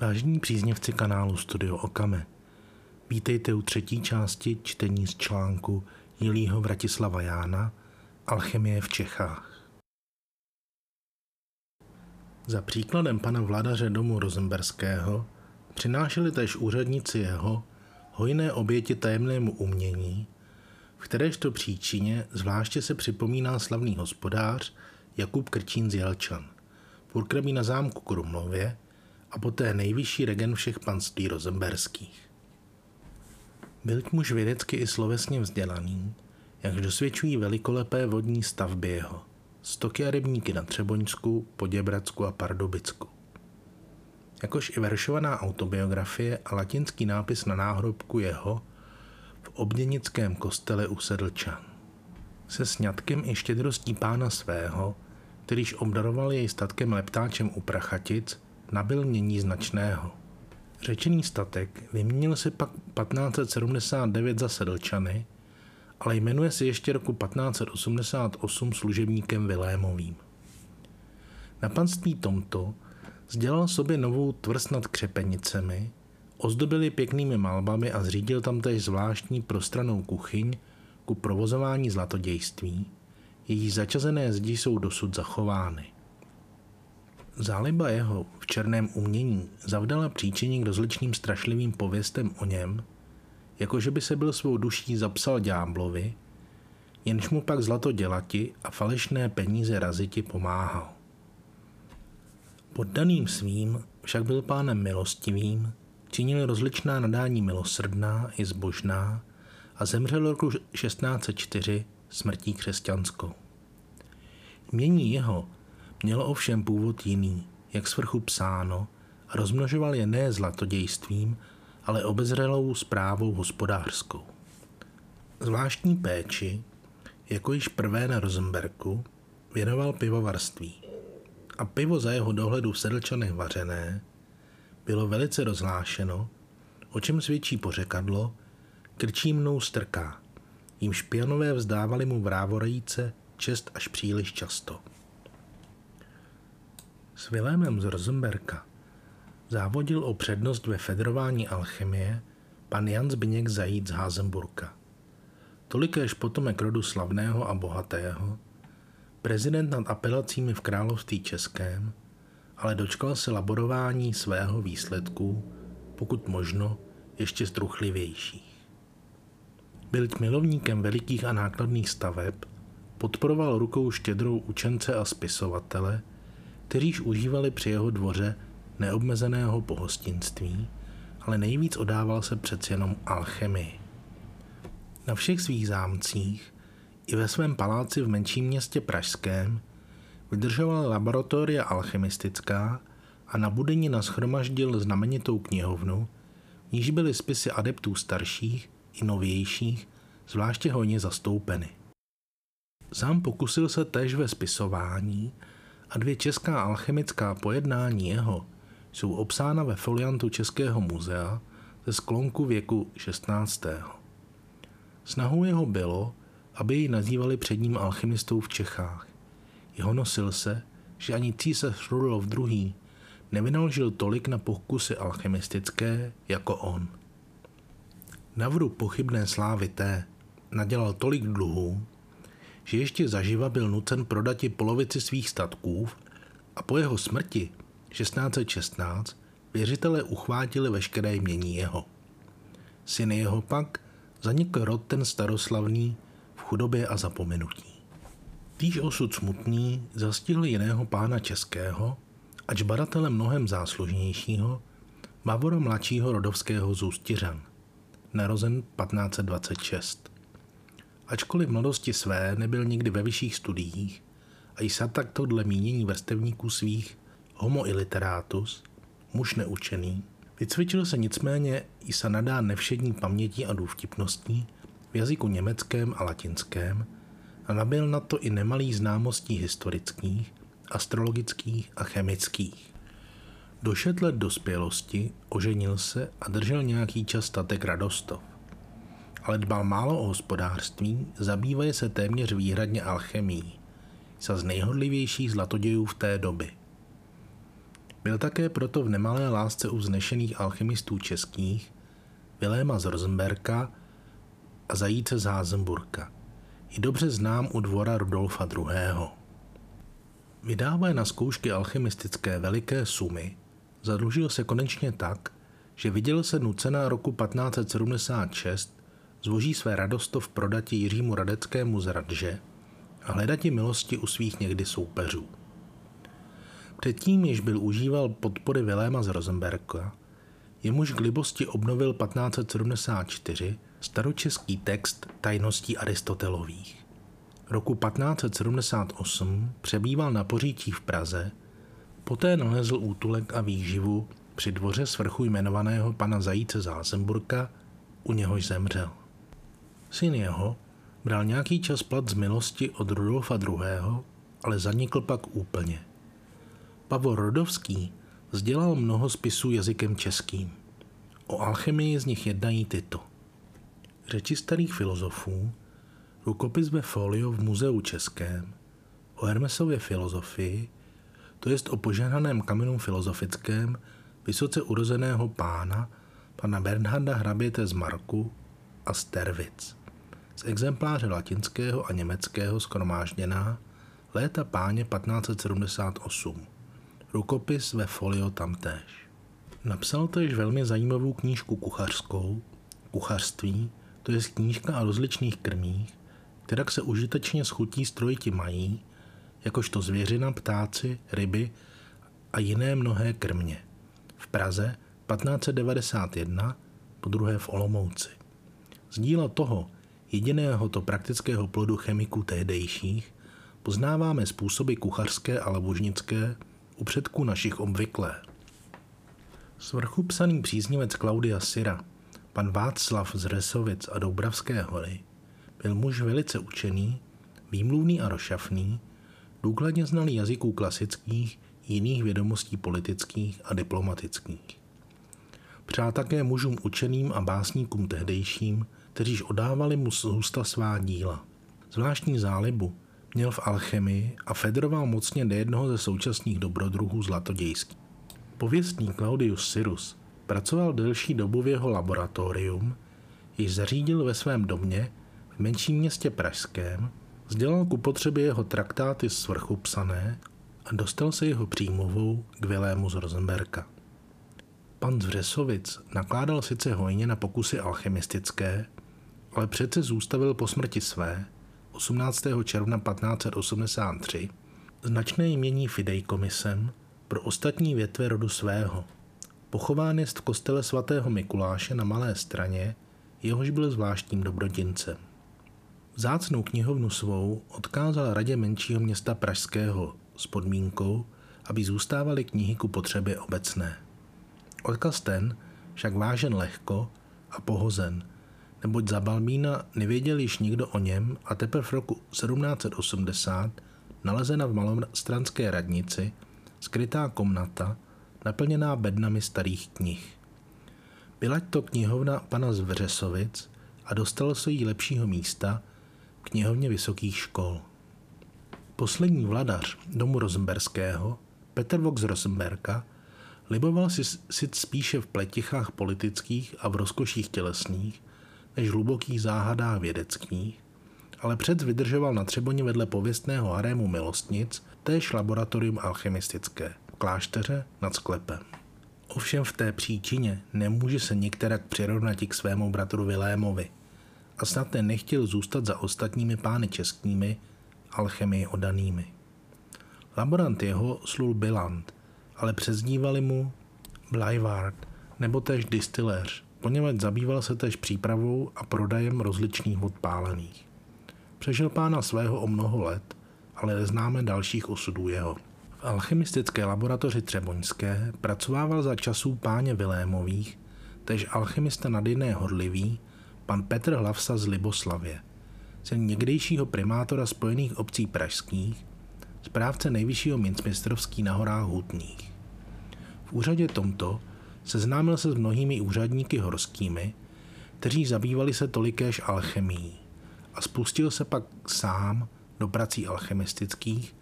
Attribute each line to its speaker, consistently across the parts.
Speaker 1: Vážení příznivci kanálu Studio Okame, vítejte u třetí části čtení z článku Jilího Vratislava Jána Alchemie v Čechách. Za příkladem pana vladaře domu Rosenberského přinášeli též úředníci jeho hojné oběti tajemnému umění, v kteréžto příčině zvláště se připomíná slavný hospodář Jakub Krčín z Jelčan, purkrabí na zámku Krumlově, a poté nejvyšší regen všech panství rozemberských. Byl muž vědecky i slovesně vzdělaný, jakž dosvědčují velikolepé vodní stavby jeho, stoky a rybníky na Třeboňsku, Poděbradsku a Pardubicku. Jakož i veršovaná autobiografie a latinský nápis na náhrobku jeho v obděnickém kostele u Sedlčan. Se sňatkem i štědrostí pána svého, kterýž obdaroval jej statkem leptáčem u Prachatic, nabil mění značného. Řečený statek vyměnil si pak 1579 za Sedlčany, ale jmenuje se ještě roku 1588 služebníkem Vilémovým. Na panství tomto sdělal sobě novou tvrz nad křepenicemi, ozdobil ji pěknými malbami a zřídil tam též zvláštní prostranou kuchyň ku provozování zlatodějství, jejíž začazené zdi jsou dosud zachovány. Záliba jeho v černém umění zavdala příčině k rozličným strašlivým pověstem o něm, jakože by se byl svou duší zapsal ďáblovi, jenž mu pak zlato dělati a falešné peníze raziti pomáhal. Poddaným svým však byl pánem milostivým, činil rozličná nadání milosrdná i zbožná a zemřel roku 1604 smrtí křesťanskou. Mění jeho Mělo ovšem původ jiný, jak svrchu psáno, a rozmnožoval je ne zlatodějstvím, ale obezřelou zprávou hospodářskou. Zvláštní péči, jako již prvé na Rosenberku, věnoval pivovarství. A pivo za jeho dohledu v Sedlčanech vařené bylo velice rozhlášeno, o čem svědčí pořekadlo, krčí mnou strká, jim špionové vzdávali mu vrávorajíce čest až příliš často. S Vilémem z Rosenberka závodil o přednost ve federování alchemie pan Jan Zbigněk Zajít z Házenburka. Tolikéž potomek rodu slavného a bohatého, prezident nad apelacími v království českém, ale dočkal se laborování svého výsledku, pokud možno ještě struchlivějších. Byl milovníkem velikých a nákladných staveb, podporoval rukou štědrou učence a spisovatele – kteříž užívali při jeho dvoře neobmezeného pohostinství, ale nejvíc odával se přeci jenom alchemii. Na všech svých zámcích i ve svém paláci v menším městě Pražském vydržoval laboratoria alchemistická a na Budeni naschromaždil znamenitou knihovnu, v níž byly spisy adeptů starších i novějších, zvláště hojně zastoupeny. Sám pokusil se též ve spisování a dvě česká alchemická pojednání jeho jsou obsána ve foliantu Českého muzea ze sklonku věku 16. Snahou jeho bylo, aby ji nazývali předním alchemistou v Čechách. Jeho nosil se, že ani císař Rudolf II. nevynaložil tolik na pokusy alchemistické jako on. Navru pochybné slávy té nadělal tolik dluhů, že ještě zaživa byl nucen prodati polovici svých statků a po jeho smrti 1616 věřitelé uchvátili veškeré jmění jeho. Syny jeho pak zanikl rod ten staroslavný v chudobě a zapomenutí. Týž osud smutný zastihl jiného pána českého, ač baratele mnohem záslužnějšího, Bavora mladšího rodovského Zůstiřan, narozen 1526. Ačkoliv v mladosti své nebyl nikdy ve vyšších studiích a i sa takto dle mínění vrstevníků svých homo illiteratus, muž neučený, vycvičil se nicméně i sa nadá nevšední pamětí a důvtipností v jazyku německém a latinském a nabil na to i nemalých známostí historických, astrologických a chemických. Do šest let dospělosti oženil se a držel nějaký čas statek Radostov ale dbal málo o hospodářství, zabývaje se téměř výhradně alchemií, sa z nejhodlivějších zlatodějů v té doby. Byl také proto v nemalé lásce u vznešených alchymistů českých, Viléma z Rosenberka a zajíce z Házenburka. I dobře znám u dvora Rudolfa II. Vydávaje na zkoušky alchymistické veliké sumy, zadlužil se konečně tak, že viděl se nucena roku 1576 zvoží své radostov prodati Jiřímu Radeckému z Radže a hledati milosti u svých někdy soupeřů. Předtím, již byl užíval podpory Viléma z Rosenberga, jemuž k libosti obnovil 1574 staročeský text tajností Aristotelových. Roku 1578 přebýval na pořítí v Praze, poté nalezl útulek a výživu při dvoře svrchu jmenovaného pana Zajíce Zázenburka, u něhož zemřel. Syn jeho bral nějaký čas plat z milosti od Rudolfa II., ale zanikl pak úplně. Pavol Rodovský Vzdělal mnoho spisů jazykem českým. O alchemii z nich jednají tyto. Řeči starých filozofů, rukopis ve folio v Muzeu Českém, o Hermesově filozofii, to jest o požehnaném kamenu filozofickém vysoce urozeného pána, pana Bernharda Hraběte z Marku a Stervic. Z exempláře latinského a německého skromážděná léta páně 1578 rukopis ve folio tamtéž. Napsal též velmi zajímavou knížku kuchařskou, kuchařství, to je knížka o rozličných krmích, která se užitečně schutí strojiti mají, jakožto zvěřina, ptáci, ryby a jiné mnohé krmě. V Praze 1591, po druhé v Olomouci. Z díla toho, jediného to praktického plodu chemiků tehdejších, poznáváme způsoby kuchařské a labožnické, u předků našich obvyklé. Svrchu psaný příznivec Klaudia Syra, pan Václav z Resovic a Doubravské hory, byl muž velice učený, výmluvný a rošafný, důkladně znalý jazyků klasických, jiných vědomostí politických a diplomatických. Přál také mužům učeným a básníkům tehdejším, kteříž odávali mu z ústa svá díla. Zvláštní zálibu měl v alchemii a federoval mocně nejednoho ze současných dobrodruhů zlatodějských. Pověstník Claudius Cyrus pracoval delší dobu v jeho laboratorium, již zařídil ve svém domě v menším městě Pražském, sdělal ku potřebě jeho traktáty svrchu psané a dostal se jeho přímluvou k Vilému z Rosenberka. Pan z Vřesovic nakládal sice hojně na pokusy alchemistické, ale přece zůstavil po smrti své 18. června 1583 značné jmění fidejkomisem pro ostatní větve rodu svého. Pochován jest v kostele svatého Mikuláše na Malé straně, jehož byl zvláštním dobrodincem. Vzácnou knihovnu svou odkázal radě menšího města Pražského s podmínkou, aby zůstávaly knihy ku potřebě obecné. Odkaz ten však vážen lehko a pohozen – neboť za Balbína nevěděl již nikdo o něm a teprve v roku 1780 nalezena v malostranské radnici skrytá komnata, naplněná bednami starých knih. Byla to knihovna pana z Vřesovic a dostalo se jí lepšího místa v knihovně vysokých škol. Poslední vladař domu Rosenberského, Petr Vox Rosenberka, liboval si, si spíše v pletichách politických a v rozkoších tělesných, než hlubokých záhadách vědeckých, ale před vydržoval na Třeboni vedle pověstného harému milostnic též laboratorium alchemistické v klášteře nad sklepem. Ovšem v té příčině nemůže se některak přirovnat k svému bratru Vilémovi a snad ten nechtěl zůstat za ostatními pány českými alchemii odanými. Laborant jeho slul Biland, ale přezdívali mu Blyvard nebo též distiléř, poněvadž zabýval se též přípravou a prodajem rozličných vod pálených. Přežil pána svého o mnoho let, ale neznáme dalších osudů jeho. V alchemistické laboratoři Třeboňské pracovával za časů páně Vilémových, tež alchemista nad jiné horlivý, pan Petr Hlavsa z Liboslavě, syn někdejšího primátora Spojených obcí pražských, správce nejvyššího mincmistrovský na horách Hutných. V úřadě tomto Seznámil se s mnohými úřadníky horskými, kteří zabývali se tolikéž alchemií a spustil se pak sám do prací alchemistických,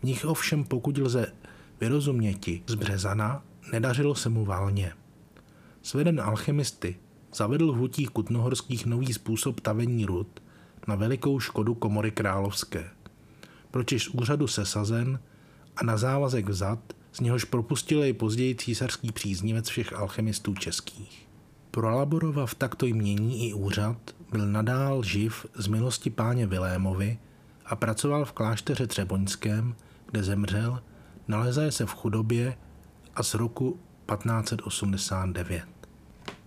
Speaker 1: v nich ovšem pokud lze vyrozuměti z Březana, nedařilo se mu válně. Sveden alchemisty zavedl v hutích kutnohorských nový způsob tavení rud na velikou škodu komory královské. Pročiž z úřadu sesazen a na závazek vzat, z něhož propustil jej později císařský příznivec všech alchemistů českých. Prolaborova v takto jmění i úřad byl nadál živ z milosti páně Vilémovi a pracoval v klášteře Třeboňském, kde zemřel, nalezaje se v chudobě a z roku 1589.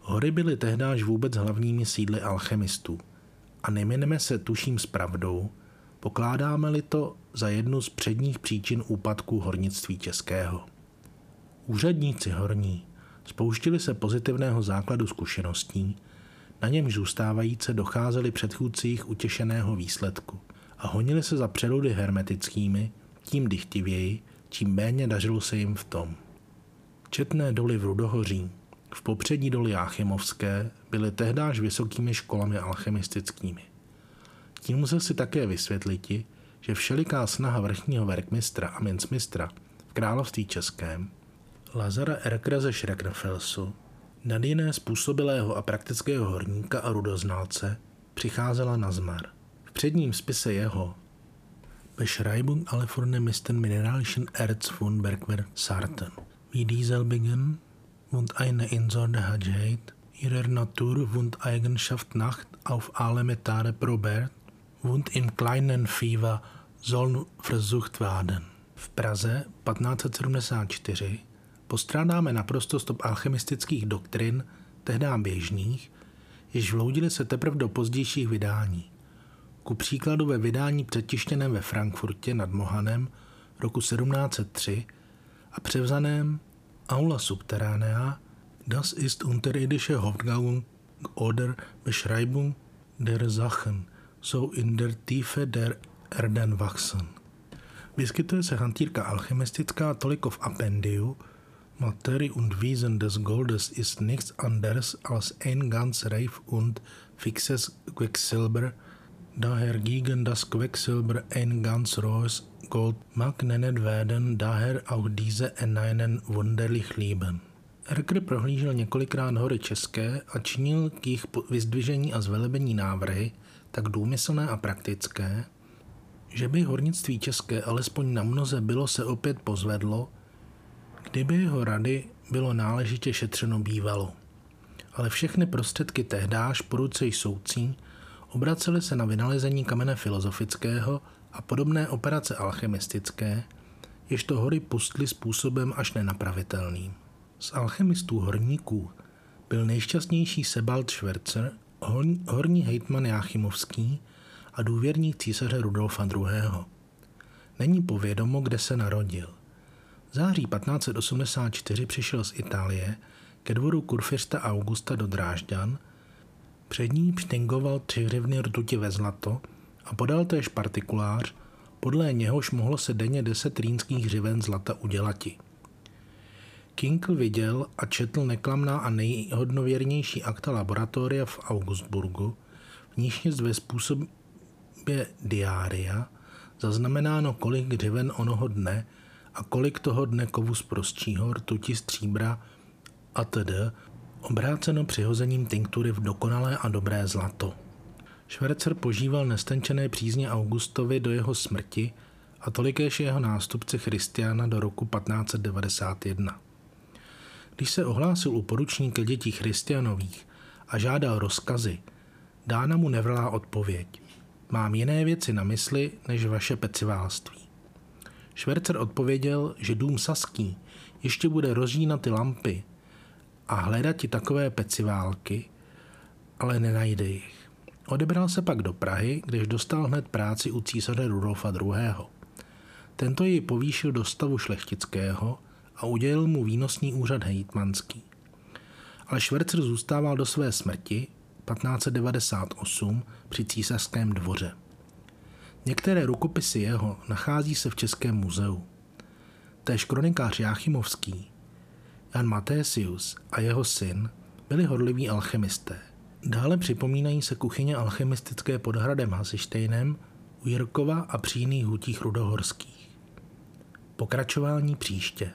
Speaker 1: Hory byly tehdáž vůbec hlavními sídly alchemistů a nemineme se tuším s pravdou, pokládáme-li to za jednu z předních příčin úpadku hornictví českého. Úředníci horní spouštili se pozitivného základu zkušeností, na němž zůstávajíce docházeli předchůdci jich utěšeného výsledku a honili se za přeludy hermetickými, tím dychtivěji, čím méně dařilo se jim v tom. Četné doly v Rudohoří, v popřední doli Jáchymovské, byly tehdáž vysokými školami alchemistickými. Tím musel si také vysvětlit, že všeliká snaha vrchního verkmistra a mincmistra v království českém Lazara Erkra ze Schreckenfelsu, nad jiné způsobilého a praktického horníka a rudoznalce, přicházela na zmar. V předním spise jeho Beschreibung alle dem mineralischen Erz von Bergwerk Sarten, wie dieselbigen und eine Insorte Hajheit ihrer Natur und Eigenschaft Nacht auf alle Metalle probert und im kleinen Fieber sollen versucht werden. V Praze 1574 postrádáme naprosto stop alchemistických doktrin, tehdá běžných, jež vloudily se teprve do pozdějších vydání. Ku příkladu ve vydání přetištěném ve Frankfurtě nad Mohanem roku 1703 a převzaném Aula Subterranea Das ist unterirdische Hauptgang oder Beschreibung der Sachen, so in der Tiefe der Erden wachsen. Vyskytuje se hantýrka alchemistická toliko v Appendiu, Materie und Wesen des Goldes ist nichts anderes als ein ganz reif und fixes Quecksilber, daher gegen das Quecksilber ein ganz rohes Gold mag nennet werden, daher auch diese einen wunderlich lieben. Erker prohlížel několikrát hory české a činil k jejich vyzdvižení a zvelebení návrhy tak důmyslné a praktické, že by hornictví české alespoň na mnoze bylo se opět pozvedlo, kdyby jeho rady bylo náležitě šetřeno bývalo. Ale všechny prostředky tehdáž po ruce soucí obracely se na vynalezení kamene filozofického a podobné operace alchemistické, jež to hory pustly způsobem až nenapravitelným. Z alchemistů horníků byl nejšťastnější Sebald Schwerzer, horní hejtman Jáchymovský a důvěrník císaře Rudolfa II. Není povědomo, kde se narodil – září 1584 přišel z Itálie ke dvoru kurfiřta Augusta do Drážďan, před ní pštengoval tři hřivny rtuti ve zlato a podal též partikulář, podle něhož mohlo se denně deset rýnských hřiven zlata udělati. Kinkl viděl a četl neklamná a nejhodnověrnější akta laboratoria v Augustburgu, v níž je ve způsobě diária zaznamenáno, kolik hřiven onoho dne a kolik toho dne kovu z prostšího, rtuti, stříbra a td. obráceno přihozením tinktury v dokonalé a dobré zlato. Švercer požíval nestenčené přízně Augustovi do jeho smrti a tolikéž jeho nástupce Christiana do roku 1591. Když se ohlásil u poručníka dětí Christianových a žádal rozkazy, dána mu nevrlá odpověď. Mám jiné věci na mysli než vaše peciválství. Švercer odpověděl, že dům Saský ještě bude rozžínat ty lampy a hledat ti takové peciválky, ale nenajde jich. Odebral se pak do Prahy, kdež dostal hned práci u císaře Rudolfa II. Tento ji povýšil do stavu šlechtického a udělil mu výnosný úřad hejtmanský. Ale Švercer zůstával do své smrti 1598 při císařském dvoře. Některé rukopisy jeho nachází se v Českém muzeu. Též kronikář Jáchymovský, Jan Matésius a jeho syn byli hodliví alchemisté. Dále připomínají se kuchyně alchemistické pod hradem Hasištejnem u Jirkova a při jiných hutích rudohorských. Pokračování příště.